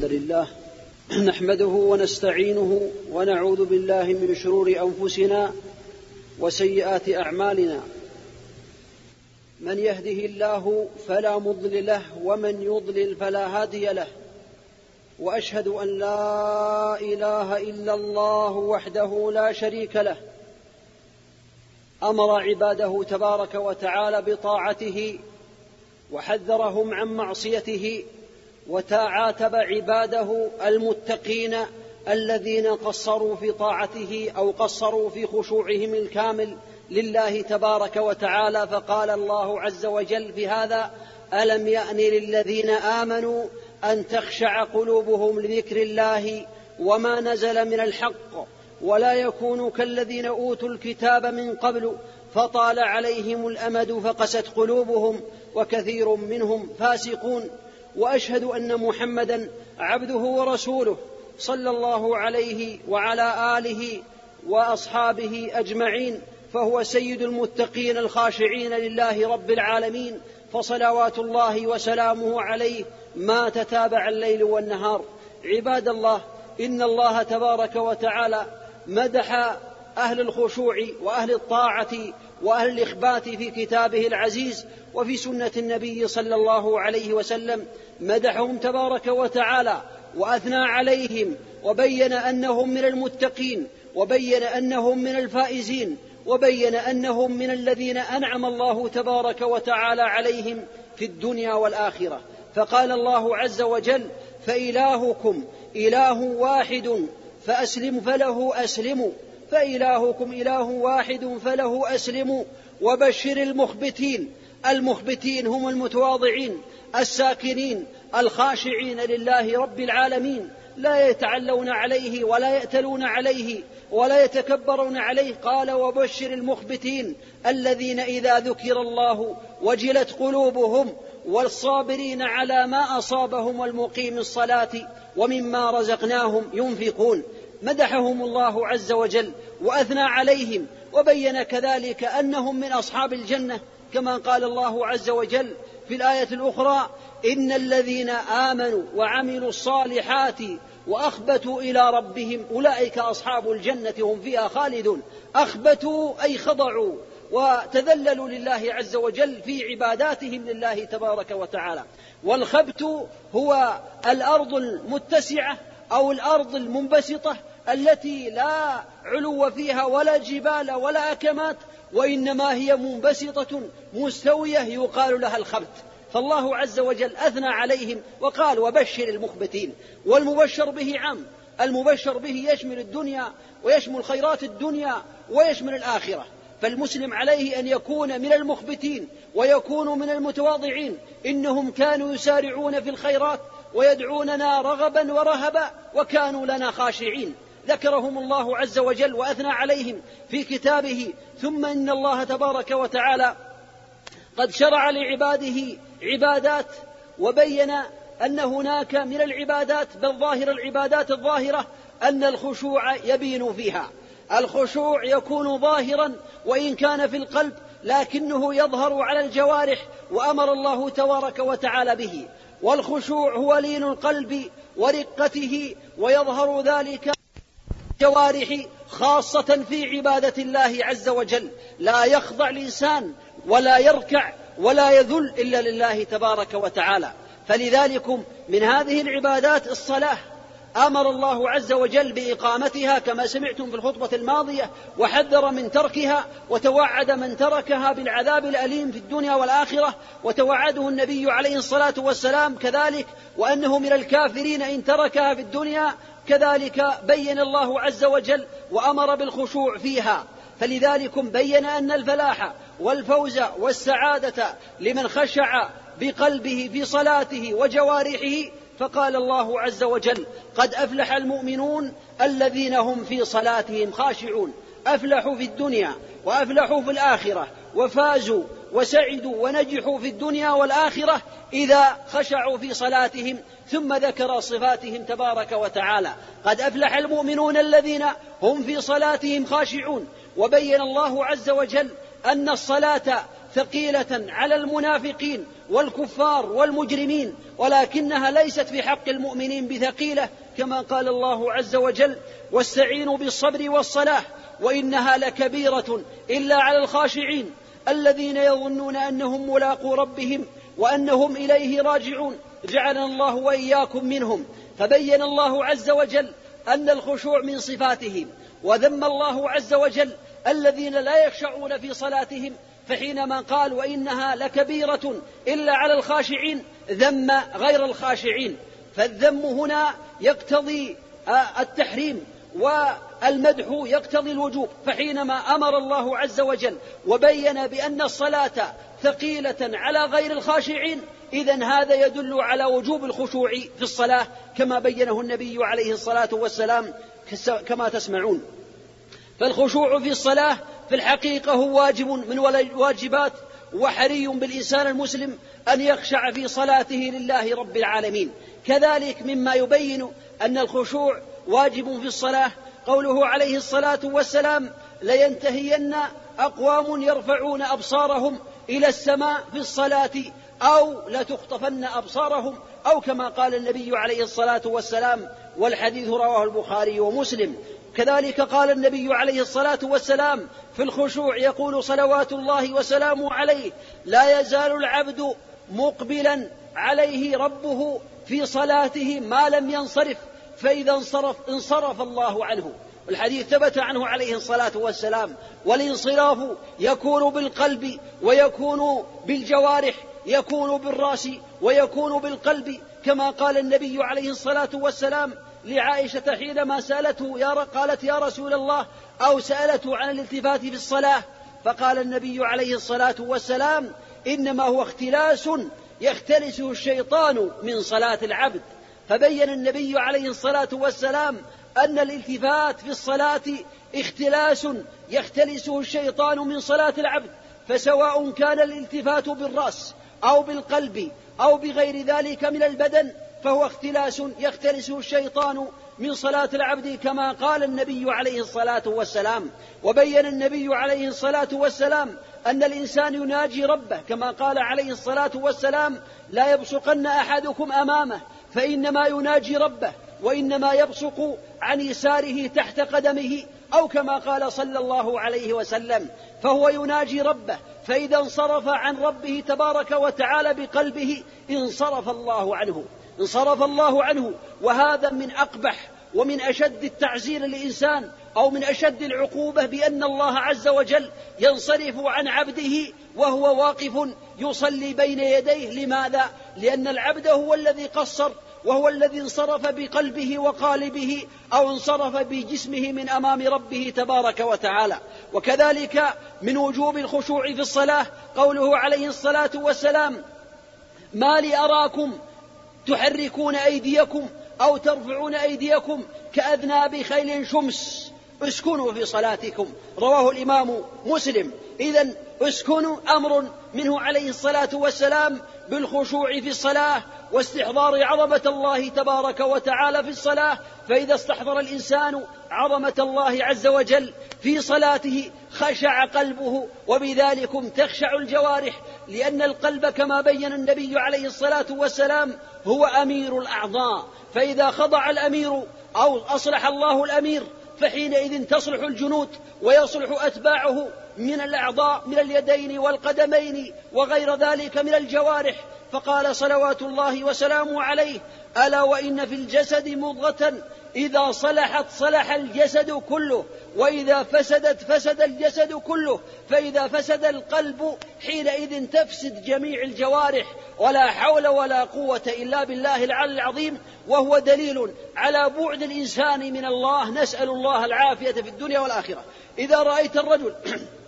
الحمد لله نحمده ونستعينه ونعوذ بالله من شرور أنفسنا وسيئات أعمالنا. من يهده الله فلا مضل له ومن يضلل فلا هادي له. وأشهد أن لا إله إلا الله وحده لا شريك له. أمر عباده تبارك وتعالى بطاعته وحذرهم عن معصيته وتعاتب عباده المتقين الذين قصروا في طاعته أو قصروا في خشوعهم الكامل لله تبارك وتعالى. فقال الله عز وجل في هذا ألم يأن للذين آمنوا أن تخشع قلوبهم لذكر الله وما نزل من الحق ولا يكونوا كالذين أوتوا الكتاب من قبل فطال عليهم الأمد فقست قلوبهم وكثير منهم فاسقون. وأشهد أن محمدا عبده ورسوله صلى الله عليه وعلى آله وأصحابه أجمعين فهو سيد المتقين الخاشعين لله رب العالمين فصلوات الله وسلامه عليه ما تتابع الليل والنهار. عباد الله إن الله تبارك وتعالى مدح أهل الخشوع وأهل الطاعة وأهل الإخبات في كتابه العزيز وفي سنة النبي صلى الله عليه وسلم مدحهم تبارك وتعالى وأثنى عليهم وبين أنهم من المتقين وبين أنهم من الفائزين وبين أنهم من الذين أنعم الله تبارك وتعالى عليهم في الدنيا والآخرة. فقال الله عز وجل فإلهكم إله واحد فأسلم فله اسلموا فإلهكم إله واحد فله اسلموا وبشر المخبتين. المخبتين هم المتواضعين الساكنين الخاشعين لله رب العالمين. لا يتعلون عليه ولا يأتلون عليه ولا يتكبرون عليه. قال وبشر المخبتين الذين إذا ذكر الله وجلت قلوبهم والصابرين على ما أصابهم والمقيم الصلاة ومما رزقناهم ينفقون. مدحهم الله عز وجل وأثنى عليهم وبين كذلك أنهم من أصحاب الجنة كما قال الله عز وجل في الآية الأخرى إن الذين آمنوا وعملوا الصالحات وأخبتوا إلى ربهم أولئك أصحاب الجنة هم فيها خالدون. أخبتوا أي خضعوا وتذللوا لله عز وجل في عباداتهم لله تبارك وتعالى. والخبت هو الأرض المتسعة أو الأرض المنبسطة التي لا علو فيها ولا جبال ولا أكمات وإنما هي منبسطة مستوية يقال لها الخبت فالله عز وجل أثنى عليهم وقال وبشر المخبتين والمبشر به عام المبشر به يشمل الدنيا ويشمل خيرات الدنيا ويشمل الآخرة. فالمسلم عليه أن يكون من المخبتين ويكون من المتواضعين. إنهم كانوا يسارعون في الخيرات ويدعوننا رغبا ورهبا وكانوا لنا خاشعين. ذكرهم الله عز وجل وأثنى عليهم في كتابه ثم إن الله تبارك وتعالى قد شرع لعباده عبادات وبين أن هناك من العبادات بل ظاهر العبادات الظاهرة أن الخشوع يبين فيها. الخشوع يكون ظاهرا وإن كان في القلب لكنه يظهر على الجوارح وأمر الله تبارك وتعالى به. والخشوع هو لين القلب ورقته ويظهر ذلك الجوارح خاصة في عبادة الله عز وجل. لا يخضع الإنسان ولا يركع ولا يذل إلا لله تبارك وتعالى. فلذلكم من هذه العبادات الصلاة آمر الله عز وجل بإقامتها كما سمعتم في الخطبة الماضية وحذر من تركها وتوعد من تركها بالعذاب الأليم في الدنيا والآخرة وتوعده النبي عليه الصلاة والسلام كذلك وأنه من الكافرين إن تركها في الدنيا كذلك بين الله عز وجل وأمر بالخشوع فيها. فلذلكم بين أن الفلاح والفوز والسعادة لمن خشع بقلبه في صلاته وجوارحه فقال الله عز وجل قد أفلح المؤمنون الذين هم في صلاتهم خاشعون. أفلحوا في الدنيا وأفلحوا في الآخرة وفازوا وسعدوا ونجحوا في الدنيا والآخرة إذا خشعوا في صلاتهم ثم ذكر صفاتهم تبارك وتعالى. قد أفلح المؤمنون الذين هم في صلاتهم خاشعون. وبين الله عز وجل أن الصلاة ثقيلة على المنافقين والكفار والمجرمين ولكنها ليست في حق المؤمنين بثقيلة كما قال الله عز وجل واستعينوا بالصبر والصلاة وإنها لكبيرة إلا على الخاشعين الذين يظنون أنهم ملاقو ربهم وأنهم إليه راجعون. جعلنا الله وإياكم منهم. فبين الله عز وجل أن الخشوع من صفاتهم وذم الله عز وجل الذين لا يخشعون في صلاتهم. فحينما قال وإنها لكبيرة إلا على الخاشعين ذم غير الخاشعين. فالذم هنا يقتضي آه، التحريم والمدح يقتضي الوجوب فحينما أمر الله عز وجل وبين بأن الصلاة ثقيلة على غير الخاشعين اذا هذا يدل على وجوب الخشوع في الصلاة كما بينه النبي عليه الصلاة والسلام كما تسمعون. فالخشوع في الصلاة في الحقيقة هو واجب من الواجبات وحري بالإنسان المسلم أن يخشع في صلاته لله رب العالمين. كذلك مما يبين أن الخشوع واجب في الصلاة قوله عليه الصلاة والسلام لينتهين أقوام يرفعون أبصارهم إلى السماء في الصلاة أو لتخطفن أبصارهم أو كما قال النبي عليه الصلاة والسلام والحديث رواه البخاري ومسلم. كذلك قال النبي عليه الصلاة والسلام في الخشوع يقول صلوات الله وسلامه عليه لا يزال العبد مقبلا عليه ربه في صلاته ما لم ينصرف فإذا انصرف انصرف الله عنه. الحديث ثبت عنه عليه الصلاة والسلام. والانصراف يكون بالقلب ويكون بالجوارح يكون بالرأس ويكون بالقلب كما قال النبي عليه الصلاة والسلام لعائشة حينما سألته يا قالت يا رسول الله. أو سألته عن الالتفات في الصلاة. فقال النبي عليه الصلاة والسلام إنما هو اختلاس يختلسه الشيطان من صلاة العبد. فبين النبي عليه الصلاة والسلام أن الالتفات في الصلاة اختلاس يختلسه الشيطان من صلاة العبد فسواء كان الالتفات بالرأس أو بالقلب أو بغير ذلك من البدن فهو اختلاس يختلسه الشيطان من صلاة العبد كما قال النبي عليه الصلاة والسلام. وبين النبي عليه الصلاة والسلام أن الإنسان يناجي ربه كما قال عليه الصلاة والسلام لا يبصقن أحدكم أمامه فإنما يناجي ربه وإنما يبصق عن يساره تحت قدمه أو كما قال صلى الله عليه وسلم فهو يناجي ربه. فإذا انصرف عن ربه تبارك وتعالى بقلبه انصرف الله عنه انصرف الله عنه. وهذا من أقبح ومن أشد التعزير للإنسان أو من أشد العقوبة بأن الله عز وجل ينصرف عن عبده وهو واقف يصلي بين يديه. لماذا؟ لأن العبد هو الذي قصر وهو الذي انصرف بقلبه وقالبه أو انصرف بجسمه من أمام ربه تبارك وتعالى. وكذلك من وجوب الخشوع في الصلاة قوله عليه الصلاة والسلام ما لي أراكم تحركون أيديكم أو ترفعون أيديكم كأذناب خيل شمس اسكنوا في صلاتكم. رواه الإمام مسلم. اذا اسكنوا أمر منه عليه الصلاة والسلام بالخشوع في الصلاة واستحضار عظمة الله تبارك وتعالى في الصلاة. فإذا استحضر الإنسان عظمة الله عز وجل في صلاته خشع قلبه وبذلكم تخشع الجوارح لأن القلب كما بين النبي عليه الصلاة والسلام هو أمير الأعضاء. فإذا خضع الأمير أو أصلح الله الأمير فحينئذ تصلح الجنود ويصلح أتباعه من الأعضاء من اليدين والقدمين وغير ذلك من الجوارح. فقال صلوات الله وسلامه عليه ألا وإن في الجسد مضغة؟ إذا صلحت صلح الجسد كله وإذا فسدت فسد الجسد كله فإذا فسد القلب حينئذ تفسد جميع الجوارح. ولا حول ولا قوة إلا بالله العلي العظيم. وهو دليل على بعد الإنسان من الله. نسأل الله العافية في الدنيا والآخرة. إذا رأيت الرجل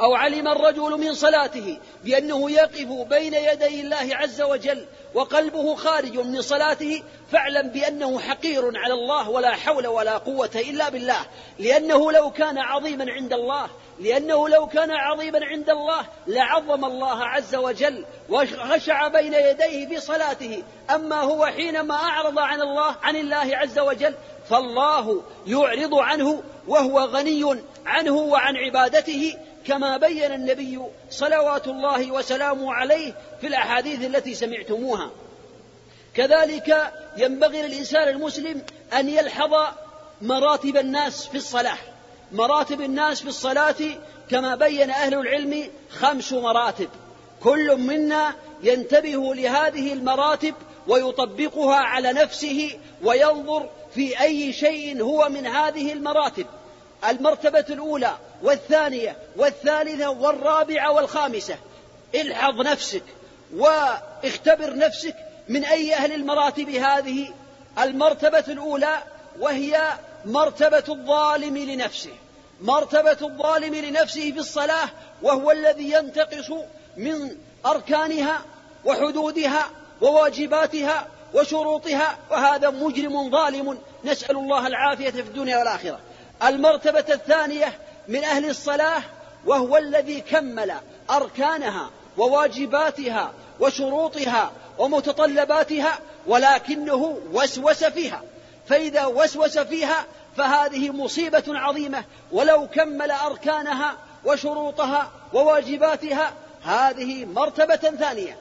أو علم الرجل من صلاته بأنه يقف بين يدي الله عز وجل وقلبه خارج من صلاته فاعلم بأنه حقير على الله ولا حول ولا قوة إلا بالله. لأنه لو كان عظيما عند الله لأنه لو كان عظيما عند الله لعظم الله عز وجل وخشع بين يديه في صلاته. أما هو حينما أعرض عن الله عن الله عز وجل فالله يعرض عنه وهو غني عنه وعن عبادته كما بين النبي صلوات الله وسلامه عليه في الأحاديث التي سمعتموها. كذلك ينبغي للإنسان المسلم أن يلحظ مراتب الناس في الصلاة. مراتب الناس في الصلاة كما بين أهل العلم خمس مراتب. كل منا ينتبه لهذه المراتب ويطبقها على نفسه وينظر في أي شيء هو من هذه المراتب. المرتبة الأولى والثانية والثالثة والرابعة والخامسة. الحظ نفسك واختبر نفسك من أي أهل المراتب هذه. المرتبة الأولى وهي مرتبة الظالم لنفسه. مرتبة الظالم لنفسه في الصلاة وهو الذي ينتقص من أركانها وحدودها وواجباتها وشروطها. وهذا مجرم ظالم. نسأل الله العافية في الدنيا والآخرة. المرتبة الثانية من أهل الصلاة وهو الذي كمل أركانها وواجباتها وشروطها ومتطلباتها ولكنه وسوس فيها. فإذا وسوس فيها فهذه مصيبة عظيمة. ولو كمل أركانها وشروطها وواجباتها هذه مرتبة ثانية.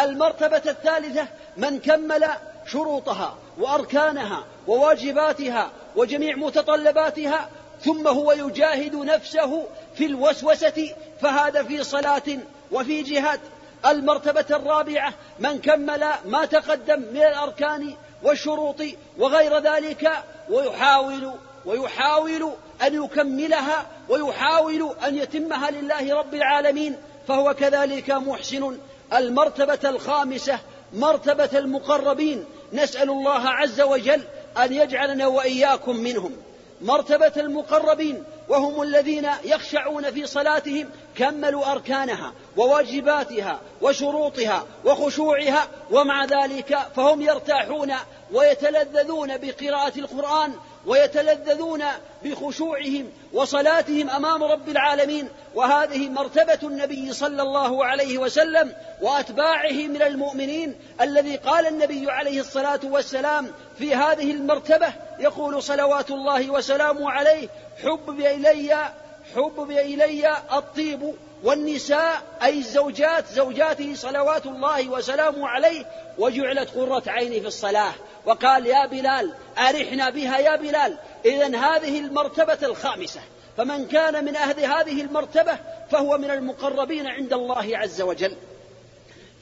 المرتبة الثالثة من كمل شروطها وأركانها وواجباتها وجميع متطلباتها ثم هو يجاهد نفسه في الوسوسة فهذا في صلاة وفي جهاد. المرتبة الرابعة من كمل ما تقدم من الأركان والشروط وغير ذلك ويحاول ويحاول أن يكملها ويحاول أن يتمها لله رب العالمين فهو كذلك محسن. المرتبة الخامسة مرتبة المقربين نسأل الله عز وجل أن يجعلنا وإياكم منهم. مرتبة المقربين وهم الذين يخشعون في صلاتهم كملوا أركانها وواجباتها وشروطها وخشوعها ومع ذلك فهم يرتاحون ويتلذذون بقراءة القرآن ويتلذذون بخشوعهم وصلاتهم أمام رب العالمين وهذه مرتبة النبي صلى الله عليه وسلم وأتباعه من المؤمنين الذي قال النبي عليه الصلاة والسلام في هذه المرتبة يقول صلوات الله وسلامه عليه حبب إلي حبب إلي الطيب والنساء أي الزوجات زوجاته صلوات الله وسلامه عليه وجعلت قرة عيني في الصلاة. وقال يا بلال أرحنا بها يا بلال. إذا هذه المرتبة الخامسة. فمن كان من أهل هذه المرتبة فهو من المقربين عند الله عز وجل.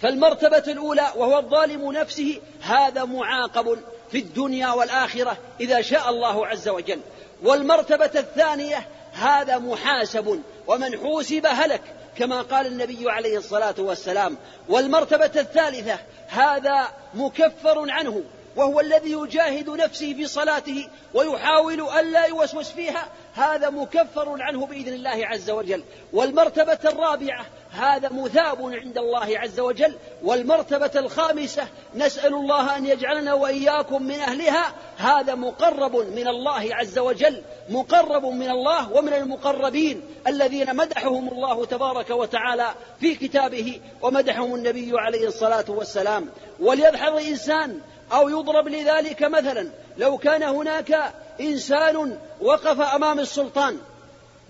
فالمرتبة الأولى وهو الظالم نفسه هذا معاقب في الدنيا والآخرة إذا شاء الله عز وجل. والمرتبة الثانية هذا محاسب ومن حوسب هلك كما قال النبي عليه الصلاة والسلام والمرتبة الثالثة هذا مكفر عنه وهو الذي يجاهد نفسه في صلاته ويحاول ألا يوسوس فيها هذا مكفر عنه بإذن الله عز وجل. والمرتبة الرابعة هذا مثاب عند الله عز وجل. والمرتبة الخامسة نسأل الله أن يجعلنا وإياكم من أهلها. هذا مقرب من الله عز وجل مقرب من الله ومن المقربين الذين مدحهم الله تبارك وتعالى في كتابه ومدحهم النبي عليه الصلاة والسلام. وليبحث الإنسان أو يضرب لذلك مثلا لو كان هناك إنسان وقف أمام السلطان.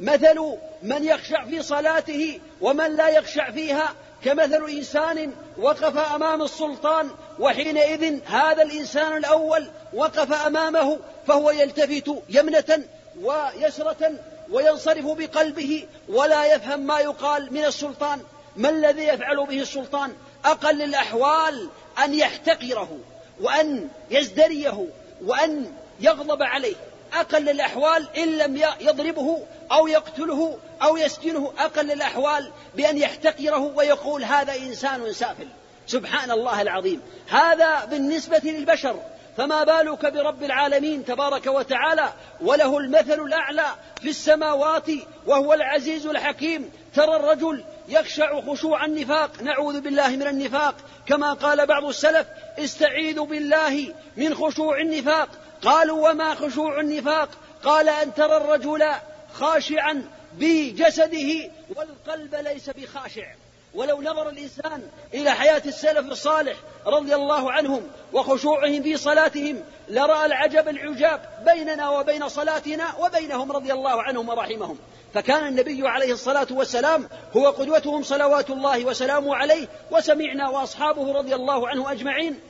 مثل من يخشع في صلاته ومن لا يخشع فيها كمثل إنسان وقف أمام السلطان وحينئذ هذا الإنسان الأول وقف أمامه فهو يلتفت يمنة ويسرة وينصرف بقلبه ولا يفهم ما يقال من السلطان. ما الذي يفعل به السلطان؟ أقل الأحوال أن يحتقره وأن يزدريه وأن يغضب عليه. أقل الأحوال إن لم يضربه أو يقتله أو يسجنه أقل الأحوال بأن يحتقره ويقول هذا إنسان سافل. سبحان الله العظيم. هذا بالنسبة للبشر. فما بالك برب العالمين تبارك وتعالى؟ وله المثل الأعلى في السماوات وهو العزيز الحكيم. ترى الرجل يخشع خشوع النفاق. نعوذ بالله من النفاق. كما قال بعض السلف استعيذوا بالله من خشوع النفاق. قالوا وما خشوع النفاق؟ قال أن ترى الرجل خاشعا بجسده والقلب ليس بخاشع. ولو نظر الإنسان إلى حياة السلف الصالح رضي الله عنهم وخشوعهم في صلاتهم لرأى العجب العجاب بيننا وبين صلاتنا وبينهم رضي الله عنهم ورحمهم. فكان النبي عليه الصلاة والسلام هو قدوتهم صلوات الله وسلامه عليه وسمعنا وأصحابه رضي الله عنه أجمعين.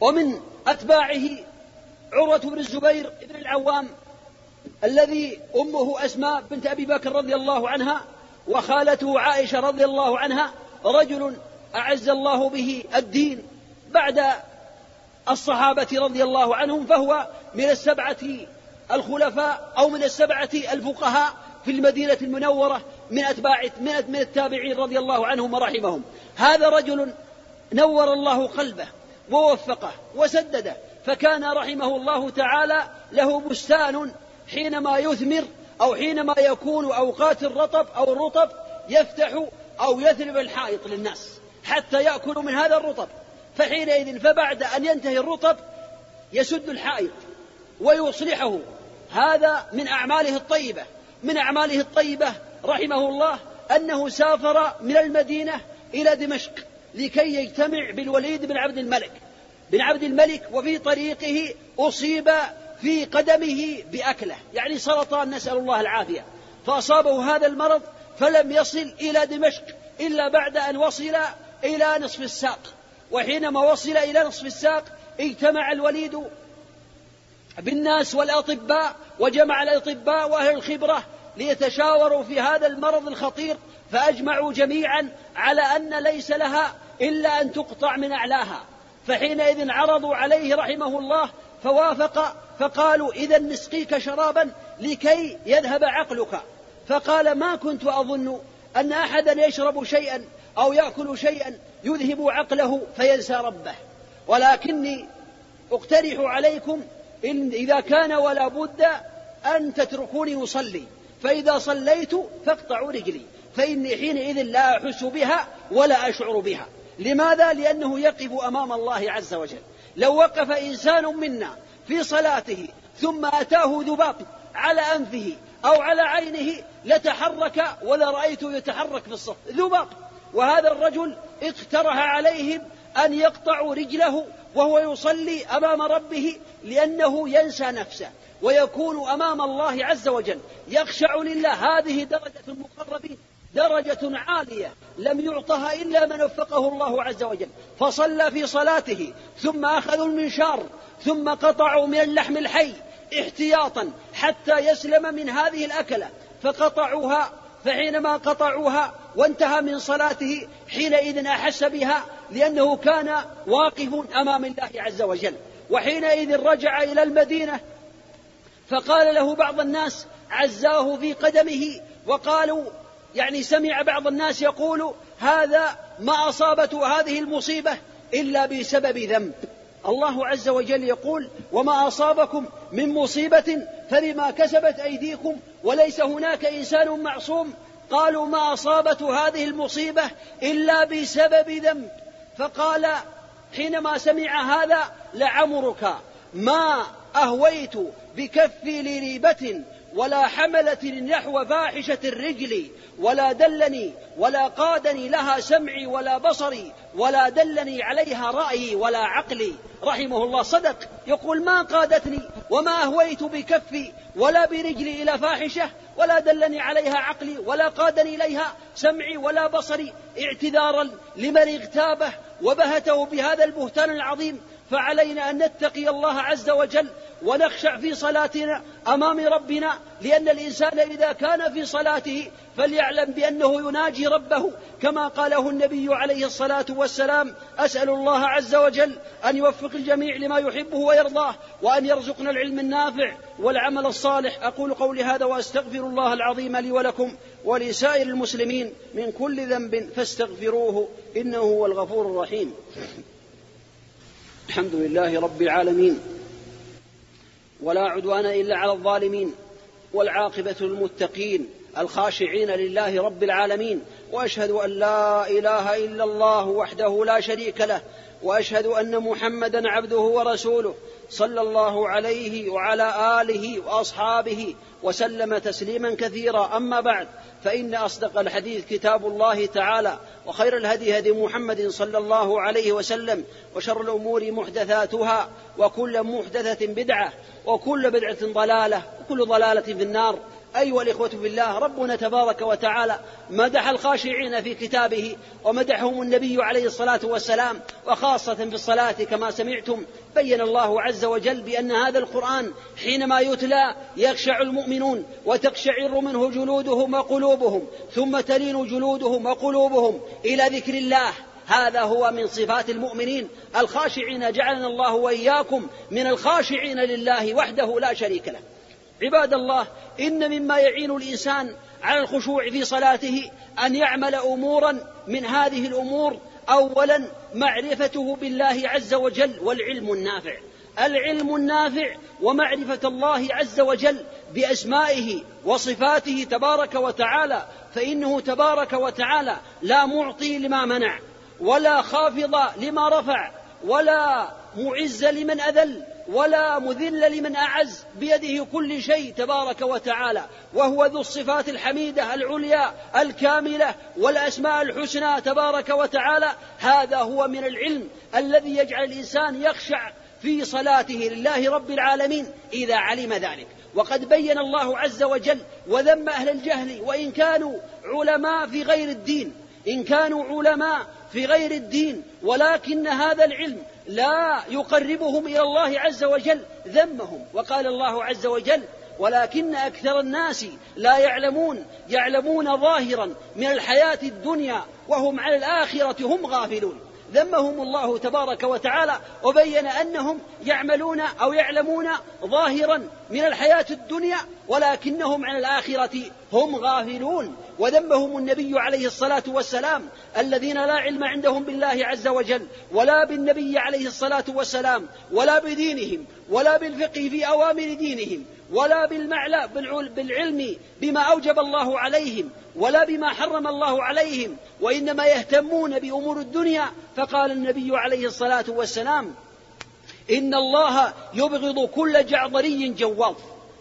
ومن أتباعه عروة بن الزبير بن العوام الذي أمه أسماء بنت أبي بكر رضي الله عنها وخالته عائشة رضي الله عنها رجل أعز الله به الدين بعد الصحابة رضي الله عنهم فهو من السبعة الخلفاء أو من السبعة الفقهاء في المدينة المنورة من أتباع من التابعين رضي الله عنهم ورحمهم. هذا رجل نور الله قلبه ووفقه وسدده. فكان رحمه الله تعالى له بستان حينما يثمر أو حينما يكون أوقات الرطب أو الرطب يفتح أو يثرب الحائط للناس حتى يأكلوا من هذا الرطب. فحينئذ فبعد أن ينتهي الرطب يسد الحائط ويصلحه. هذا من أعماله الطيبة. من أعماله الطيبة رحمه الله أنه سافر من المدينة إلى دمشق لكي يجتمع بالوليد بن عبد الملك. بن عبد الملك وفي طريقه أصيب في قدمه بأكلة. يعني سرطان نسأل الله العافية. فأصابه هذا المرض فلم يصل إلى دمشق إلا بعد أن وصل إلى نصف الساق. وحينما وصل إلى نصف الساق اجتمع الوليد بالناس والأطباء وجمع الأطباء وأهل الخبرة ليتشاوروا في هذا المرض الخطير فأجمعوا جميعا على أن ليس لها إلا أن تقطع من أعلاها. فحينئذ عرضوا عليه رحمه الله فوافق فقالوا إذا نسقيك شرابا لكي يذهب عقلك. فقال ما كنت أظن أن أحدا يشرب شيئا أو يأكل شيئا يذهب عقله فينسى ربه. ولكني أقترح عليكم إن إذا كان ولا بد أن تتركوني أصلي فإذا صليت فاقطعوا رجلي فإني حينئذ لا أحس بها ولا أشعر بها. لماذا؟ لأنه يقف أمام الله عز وجل. لو وقف إنسان منا في صلاته ثم أتاه ذباب على أنفه أو على عينه لتحرك ولا رأيته يتحرك في الصف ذباب. وهذا الرجل اقترح عليهم أن يقطعوا رجله وهو يصلي أمام ربه لأنه ينسى نفسه ويكون أمام الله عز وجل. يخشع لله. هذه درجة المقربين. درجة عالية لم يعطها إلا من وفقه الله عز وجل. فصلى في صلاته ثم أخذوا المنشار ثم قطعوا من اللحم الحي احتياطا حتى يسلم من هذه الأكلة. فقطعوها فحينما قطعوها وانتهى من صلاته حينئذ أحس بها لأنه كان واقف أمام الله عز وجل. وحينئذ رجع إلى المدينة فقال له بعض الناس عزاه في قدمه وقالوا يعني سمع بعض الناس يقول هذا ما أصابته هذه المصيبة إلا بسبب ذنب. الله عز وجل يقول وما أصابكم من مصيبة فبما كسبت أيديكم وليس هناك إنسان معصوم. قالوا ما أصابته هذه المصيبة إلا بسبب ذنب. فقال حينما سمع هذا لعمرك ما أهويت بكفي لريبة ولا حملت نحو فاحشة الرجل ولا دلني ولا قادني لها سمعي ولا بصري ولا دلني عليها رأيي ولا عقلي. رحمه الله صدق. يقول ما قادتني وما أهويت بكفي ولا برجلي إلى فاحشة ولا دلني عليها عقلي ولا قادني إليها سمعي ولا بصري. اعتذارا لمن اغتابه وبهته بهذا البهتان العظيم فعلينا أن نتقي الله عز وجل ونخشع في صلاتنا أمام ربنا لأن الإنسان إذا كان في صلاته فليعلم بأنه يناجي ربه كما قاله النبي عليه الصلاة والسلام أسأل الله عز وجل أن يوفق الجميع لما يحبه ويرضاه وأن يرزقنا العلم النافع والعمل الصالح. أقول قولي هذا وأستغفر الله العظيم لي ولكم ولسائر المسلمين من كل ذنب فاستغفروه إنه هو الغفور الرحيم. الحمد لله رب العالمين. ولا عدوان إلا على الظالمين والعاقبة للمتقين الخاشعين لله رب العالمين وأشهد أن لا إله إلا الله وحده لا شريك له وأشهد أن محمدا عبده ورسوله صلى الله عليه وعلى آله وأصحابه وسلم تسليما كثيرا. أما بعد فإن أصدق الحديث كتاب الله تعالى وخير الهدي هدي محمد صلى الله عليه وسلم وشر الأمور محدثاتها وكل محدثة بدعة وكل بدعة ضلالة وكل ضلالة في النار. أيها الإخوة في الله ربنا تبارك وتعالى مدح الخاشعين في كتابه ومدحهم النبي عليه الصلاة والسلام وخاصة في الصلاة كما سمعتم بين الله عز وجل بأن هذا القرآن حينما يتلى يخشع المؤمنون وتقشعر منه جلودهم وقلوبهم ثم تلين جلودهم وقلوبهم إلى ذكر الله. هذا هو من صفات المؤمنين. الخاشعين جعلنا الله وإياكم من الخاشعين لله وحده لا شريك له. عباد الله إن مما يعين الإنسان على الخشوع في صلاته أن يعمل أمورا من هذه الأمور أولا معرفته بالله عز وجل والعلم النافع. العلم النافع ومعرفة الله عز وجل بأسمائه وصفاته تبارك وتعالى فإنه تبارك وتعالى لا معطي لما منع ولا خافض لما رفع ولا معز لمن أذل ولا مذل لمن أعز بيده كل شيء تبارك وتعالى وهو ذو الصفات الحميدة العليا الكاملة والأسماء الحسنى تبارك وتعالى. هذا هو من العلم الذي يجعل الإنسان يخشع في صلاته لله رب العالمين إذا علم ذلك. وقد بين الله عز وجل وذم أهل الجهل وإن كانوا علماء في غير الدين إن كانوا علماء في غير الدين ولكن هذا العلم لا يقربهم إلى الله عز وجل ذمهم. وقال الله عز وجل ولكن أكثر الناس لا يعلمون يعلمون ظاهرا من الحياة الدنيا وهم عن الآخرة هم غافلون. ذمهم الله تبارك وتعالى وبين أنهم يعملون أو يعلمون ظاهرا من الحياة الدنيا ولكنهم عن الآخرة هم غافلون. وذمهم النبي عليه الصلاة والسلام الذين لا علم عندهم بالله عز وجل ولا بالنبي عليه الصلاة والسلام ولا بدينهم ولا بالفقه في أوامر دينهم ولا بالمعلى بالعلم بما أوجب الله عليهم ولا بما حرم الله عليهم وإنما يهتمون بأمور الدنيا. فقال النبي عليه الصلاة والسلام إن الله يبغض كل جعضري جواظ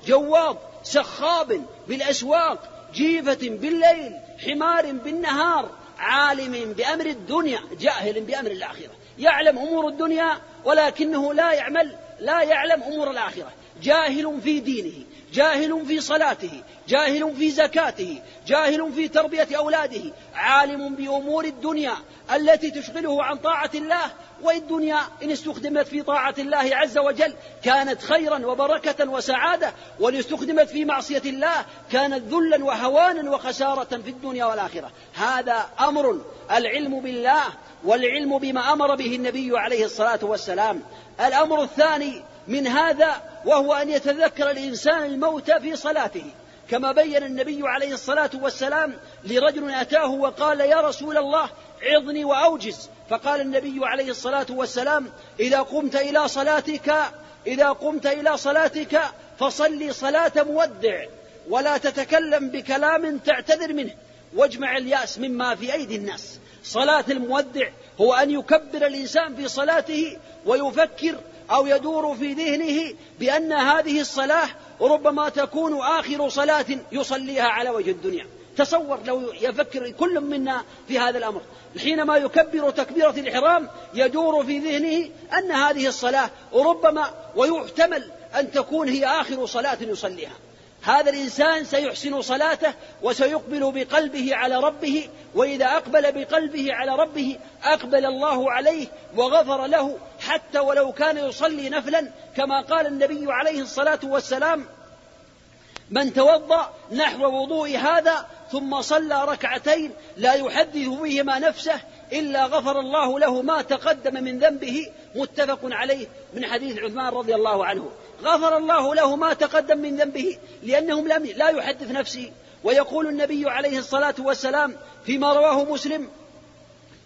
جواظ سخاب بالأسواق جيفه بالليل حمار بالنهار عالم بأمر الدنيا جاهل بأمر الآخرة. يعلم أمور الدنيا ولكنه لا يعمل لا يعلم أمور الآخرة. جاهل في دينه جاهل في صلاته جاهل في زكاته جاهل في تربية أولاده عالم بأمور الدنيا التي تشغله عن طاعة الله والدنيا إن استخدمت في طاعة الله عز وجل كانت خيرا وبركة وسعادة وإن استخدمت في معصية الله كانت ذلا وهوانا وخسارة في الدنيا والآخرة. هذا أمر العلم بالله والعلم بما أمر به النبي عليه الصلاة والسلام. الأمر الثاني من هذا وهو أن يتذكر الإنسان الموت في صلاته. كما بين النبي عليه الصلاة والسلام لرجل أتاه وقال يا رسول الله عظني وأوجز. فقال النبي عليه الصلاة والسلام إذا قمت إلى صلاتك إذا قمت إلى صلاتك فصلي صلاة مودع ولا تتكلم بكلام تعتذر منه. واجمع اليأس مما في أيدي الناس. صلاة المودع هو أن يكبر الإنسان في صلاته ويفكر أو يدور في ذهنه بأن هذه الصلاة ربما تكون آخر صلاة يصليها على وجه الدنيا. تصور لو يفكر كل منا في هذا الأمر. حينما يكبر تكبيرة الإحرام يدور في ذهنه أن هذه الصلاة ربما ويحتمل أن تكون هي آخر صلاة يصليها. هذا الإنسان سيحسن صلاته وسيقبل بقلبه على ربه وإذا أقبل بقلبه على ربه أقبل الله عليه وغفر له حتى ولو كان يصلي نفلا. كما قال النبي عليه الصلاة والسلام من توضأ نحو وضوء هذا ثم صلى ركعتين لا يحدث بهما نفسه إلا غفر الله له ما تقدم من ذنبه متفق عليه من حديث عثمان رضي الله عنه. غفر الله له ما تقدم من ذنبه لأنهم لم لا يحدث نفسه. ويقول النبي عليه الصلاة والسلام فيما رواه مسلم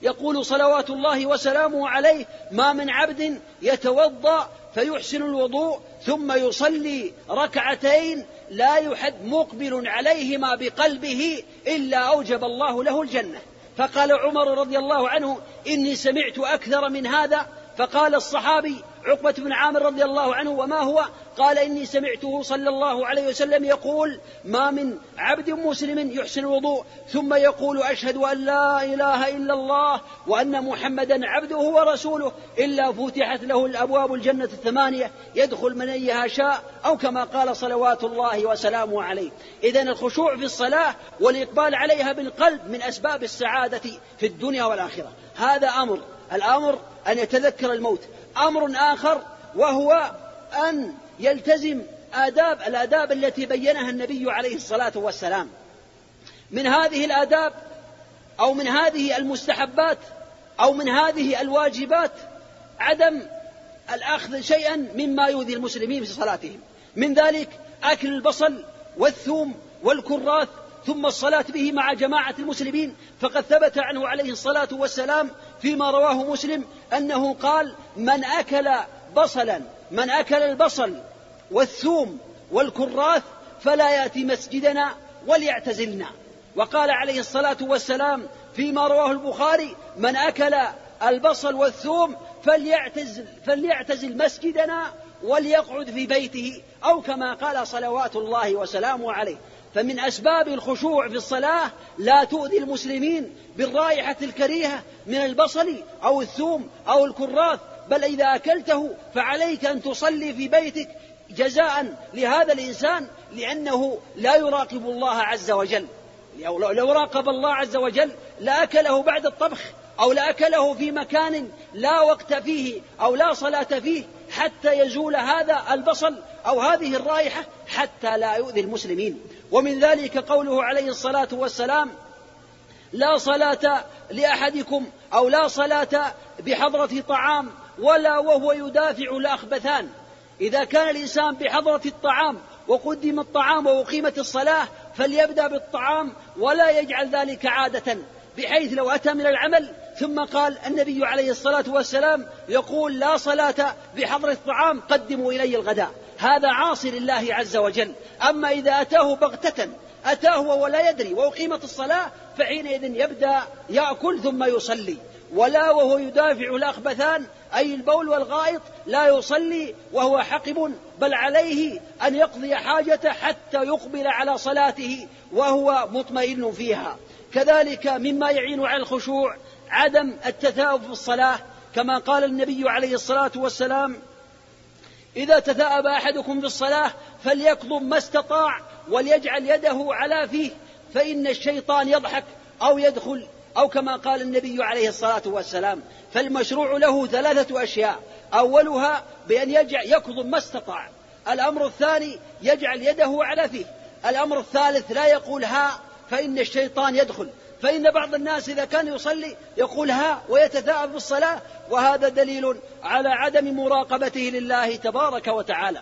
يقول صلوات الله وسلامه عليه ما من عبد يتوضأ فيحسن الوضوء ثم يصلي ركعتين لا يحد مقبل عليهما بقلبه إلا أوجب الله له الجنة. فقال عمر رضي الله عنه إني سمعت أكثر من هذا. فقال الصحابي عقبة بن عامر رضي الله عنه وما هو؟ قال إني سمعته صلى الله عليه وسلم يقول ما من عبد مسلم يحسن الوضوء ثم يقول أشهد أن لا إله إلا الله وأن محمدا عبده ورسوله إلا فتحت له الأبواب الجنة الثمانية يدخل من أيها شاء أو كما قال صلوات الله وسلامه عليه. إذا الخشوع في الصلاة والإقبال عليها بالقلب من أسباب السعادة في الدنيا والآخرة. هذا أمر الأمر أن يتذكر الموت. أمر آخر وهو أن يلتزم آداب الآداب التي بينها النبي عليه الصلاة والسلام. من هذه الآداب أو من هذه المستحبات أو من هذه الواجبات عدم الأخذ شيئا مما يؤذي المسلمين في صلاتهم. من ذلك أكل البصل والثوم والكراث ثم الصلاة به مع جماعة المسلمين. فقد ثبت عنه عليه الصلاة والسلام فيما رواه مسلم أنه قال من أكل بصلا من أكل البصل والثوم والكراث فلا يأتي مسجدنا وليعتزلنا. وقال عليه الصلاة والسلام فيما رواه البخاري من أكل البصل والثوم فليعتزل, فليعتزل مسجدنا وليقعد في بيته أو كما قال صلوات الله وسلامه عليه. فمن أسباب الخشوع في الصلاة لا تؤذي المسلمين بالرائحة الكريهة من البصل أو الثوم أو الكراث بل إذا أكلته فعليك أن تصلي في بيتك جزاء لهذا الإنسان لأنه لا يراقب الله عز وجل. لو راقب الله عز وجل لأكله بعد الطبخ أو لأكله في مكان لا وقت فيه أو لا صلاة فيه حتى يزول هذا البصل أو هذه الرائحة حتى لا يؤذي المسلمين. ومن ذلك قوله عليه الصلاة والسلام لا صلاة لأحدكم أو لا صلاة بحضرة طعام ولا وهو يدافع الأخبثان. إذا كان الإنسان بحضرة الطعام وقدم الطعام وأقيمت الصلاة فليبدأ بالطعام ولا يجعل ذلك عادة بحيث لو أتى من العمل. ثم قال النبي عليه الصلاة والسلام يقول لا صلاة بحضر الطعام قدموا إلي الغداء. هذا عاصي لله عز وجل. أما إذا أتاه بغتة أتاه وهو لا يدري وأقيمت الصلاة فحينئذ يبدأ يأكل ثم يصلي. ولا وهو يدافع الأخبثان أي البول والغائط لا يصلي وهو حقب بل عليه أن يقضي حاجته حتى يقبل على صلاته وهو مطمئن فيها. كذلك مما يعين على الخشوع عدم التثاؤب في الصلاة كما قال النبي عليه الصلاة والسلام إذا تثاءب أحدكم في الصلاة فليكظم ما استطاع وليجعل يده على فيه فإن الشيطان يضحك أو يدخل أو كما قال النبي عليه الصلاة والسلام فالمشروع له ثلاثة أشياء. أولها بأن يجعل يكظم ما استطاع. الأمر الثاني يجعل يده على فيه. الأمر الثالث لا يقول ها فإن الشيطان يدخل. فإن بعض الناس إذا كان يصلي يقول ها ويتثاءب بالصلاة وهذا دليل على عدم مراقبته لله تبارك وتعالى.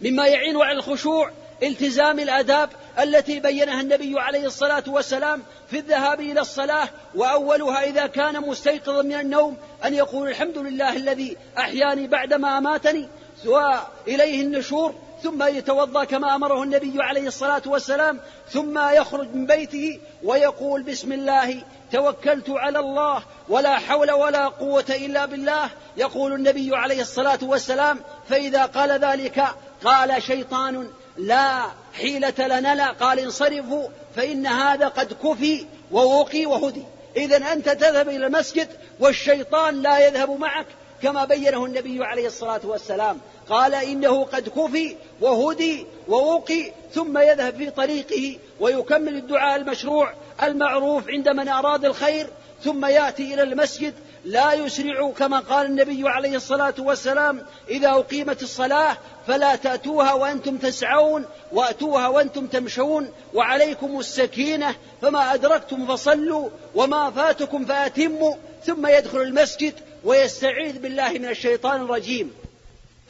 مما يعين على الخشوع التزام الآداب التي بينها النبي عليه الصلاة والسلام في الذهاب إلى الصلاة وأولها إذا كان مستيقظا من النوم أن يقول الحمد لله الذي أحياني بعدما أماتني وإليه النشور ثم يتوضأ كما أمره النبي عليه الصلاة والسلام ثم يخرج من بيته ويقول بسم الله توكلت على الله ولا حول ولا قوة إلا بالله. يقول النبي عليه الصلاة والسلام فإذا قال ذلك قال شيطان لا حيلة لنا لا. قال انصرفوا فإن هذا قد كفي ووقي وهدي. اذا أنت تذهب إلى المسجد والشيطان لا يذهب معك. كما بينه النبي عليه الصلاة والسلام. قال إنه قد كفي وهدي ووقي ثم يذهب في طريقه ويكمل الدعاء المشروع المعروف عند من أراد الخير ثم يأتي إلى المسجد لا يسرع كما قال النبي عليه الصلاة والسلام إذا أقيمت الصلاة فلا تأتوها وأنتم تسعون وأتوها وأنتم تمشون وعليكم السكينة فما أدركتم فصلوا وما فاتكم فأتموا. ثم يدخل المسجد ويستعيذ بالله من الشيطان الرجيم.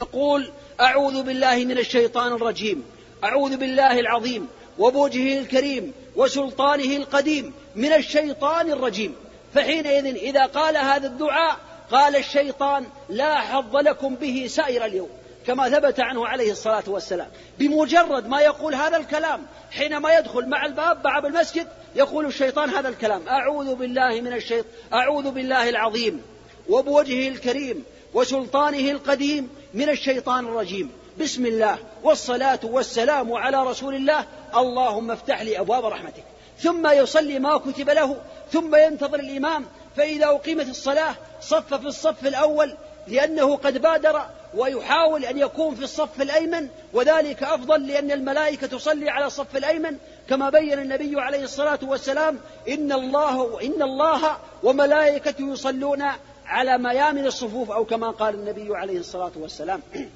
يقول أعوذ بالله من الشيطان الرجيم. أعوذ بالله العظيم وبوجهه الكريم وسلطانه القديم من الشيطان الرجيم. فحينئذ إذا قال هذا الدعاء قال الشيطان لا حظ لكم به سائر اليوم. كما ثبت عنه عليه الصلاة والسلام. بمجرد ما يقول هذا الكلام حينما يدخل مع الباب باب المسجد يقول الشيطان هذا الكلام أعوذ بالله من الشيطان أعوذ بالله العظيم. وبوجهه الكريم وسلطانه القديم من الشيطان الرجيم. بسم الله والصلاة والسلام على رسول الله. اللهم افتح لي أبواب رحمتك. ثم يصلي ما كتب له. ثم ينتظر الإمام. فإذا أقيمت الصلاة صف في الصف الأول لأنه قد بادر ويحاول أن يكون في الصف الأيمن. وذلك أفضل لأن الملائكة تصلي على الصف الأيمن. كما بين النبي عليه الصلاة والسلام إن الله إن الله وملائكته يصلون على ميامن الصفوف أو كما قال النبي عليه الصلاة والسلام.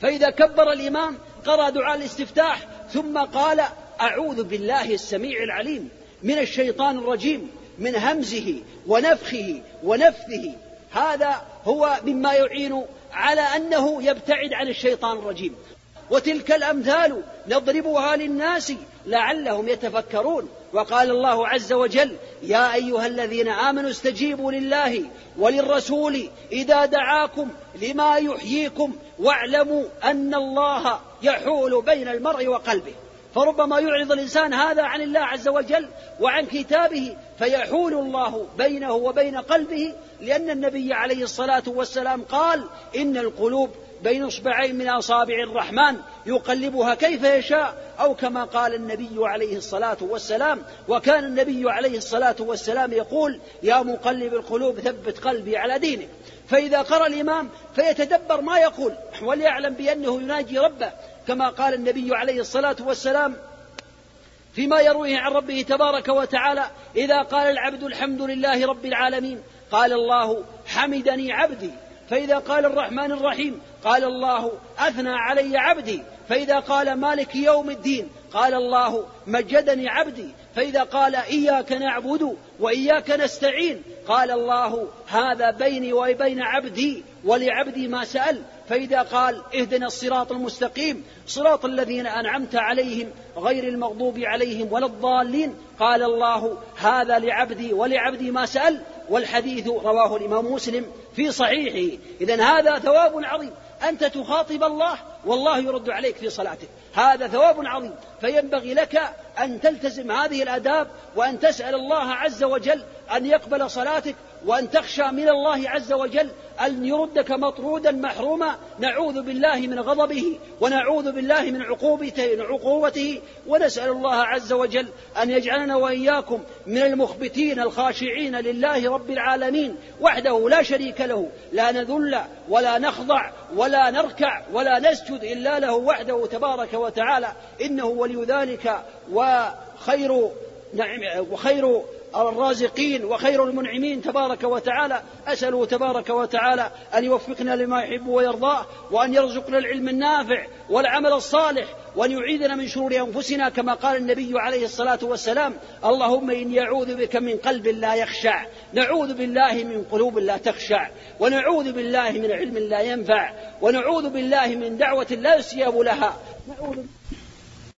فإذا كبر الإمام قرأ دعاء الاستفتاح ثم قال أعوذ بالله السميع العليم من الشيطان الرجيم من همزه ونفخه ونفثه. هذا هو مما يعين على أنه يبتعد عن الشيطان الرجيم. وتلك الأمثال نضربها للناس لعلهم يتفكرون. وقال الله عز وجل يا أيها الذين آمنوا استجيبوا لله وللرسول إذا دعاكم لما يحييكم واعلموا أن الله يحول بين المرء وقلبه. فربما يعرض الإنسان هذا عن الله عز وجل وعن كتابه فيحول الله بينه وبين قلبه لأن النبي عليه الصلاة والسلام قال إن القلوب بين إصبعين من أصابع الرحمن يقلبها كيف يشاء أو كما قال النبي عليه الصلاة والسلام. وكان النبي عليه الصلاة والسلام يقول يا مقلب القلوب ثبت قلبي على دينك. فإذا قرأ الإمام فيتدبر ما يقول وليعلم بأنه يناجي ربه. كما قال النبي عليه الصلاة والسلام فيما يرويه عن ربه تبارك وتعالى إذا قال العبد الحمد لله رب العالمين قال الله حمدني عبدي فإذا قال الرحمن الرحيم قال الله أثنى علي عبدي فإذا قال مالك يوم الدين قال الله مجدني عبدي فإذا قال إياك نعبد وإياك نستعين قال الله هذا بيني وبين عبدي ولعبدي ما سأل فإذا قال اهدنا الصراط المستقيم صراط الذين أنعمت عليهم غير المغضوب عليهم ولا الضالين قال الله هذا لعبدي ولعبدي ما سأل والحديث رواه الإمام مسلم في صحيحه. إذا هذا ثواب عظيم. أنت تخاطب الله والله يرد عليك في صلاتك. هذا ثواب عظيم. فينبغي لك أن تلتزم هذه الآداب وأن تسأل الله عز وجل أن يقبل صلاتك وأن تخشى من الله عز وجل أن يردك مطرودا محروما. نعوذ بالله من غضبه ونعوذ بالله من عقوبته عقوبته. ونسأل الله عز وجل أن يجعلنا وإياكم من المخبتين الخاشعين لله رب العالمين. وحده لا شريك له لا نذل ولا نخضع ولا نركع ولا نسجد إلا له وحده تبارك وتعالى. إنه ولي ذلك وخير نعم وخير الرازقين وخير المنعمين تبارك وتعالى. أسأله تبارك وتعالى أن يوفقنا لما يحب ويرضاه وأن يرزقنا العلم النافع والعمل الصالح وأن يعيذنا من شرور أنفسنا كما قال النبي عليه الصلاة والسلام اللهم إني أعوذ بك من قلب لا يخشع نعوذ بالله من قلوب لا تخشع ونعوذ بالله من علم لا ينفع ونعوذ بالله من دعوة لا يستجاب لها. نعوذ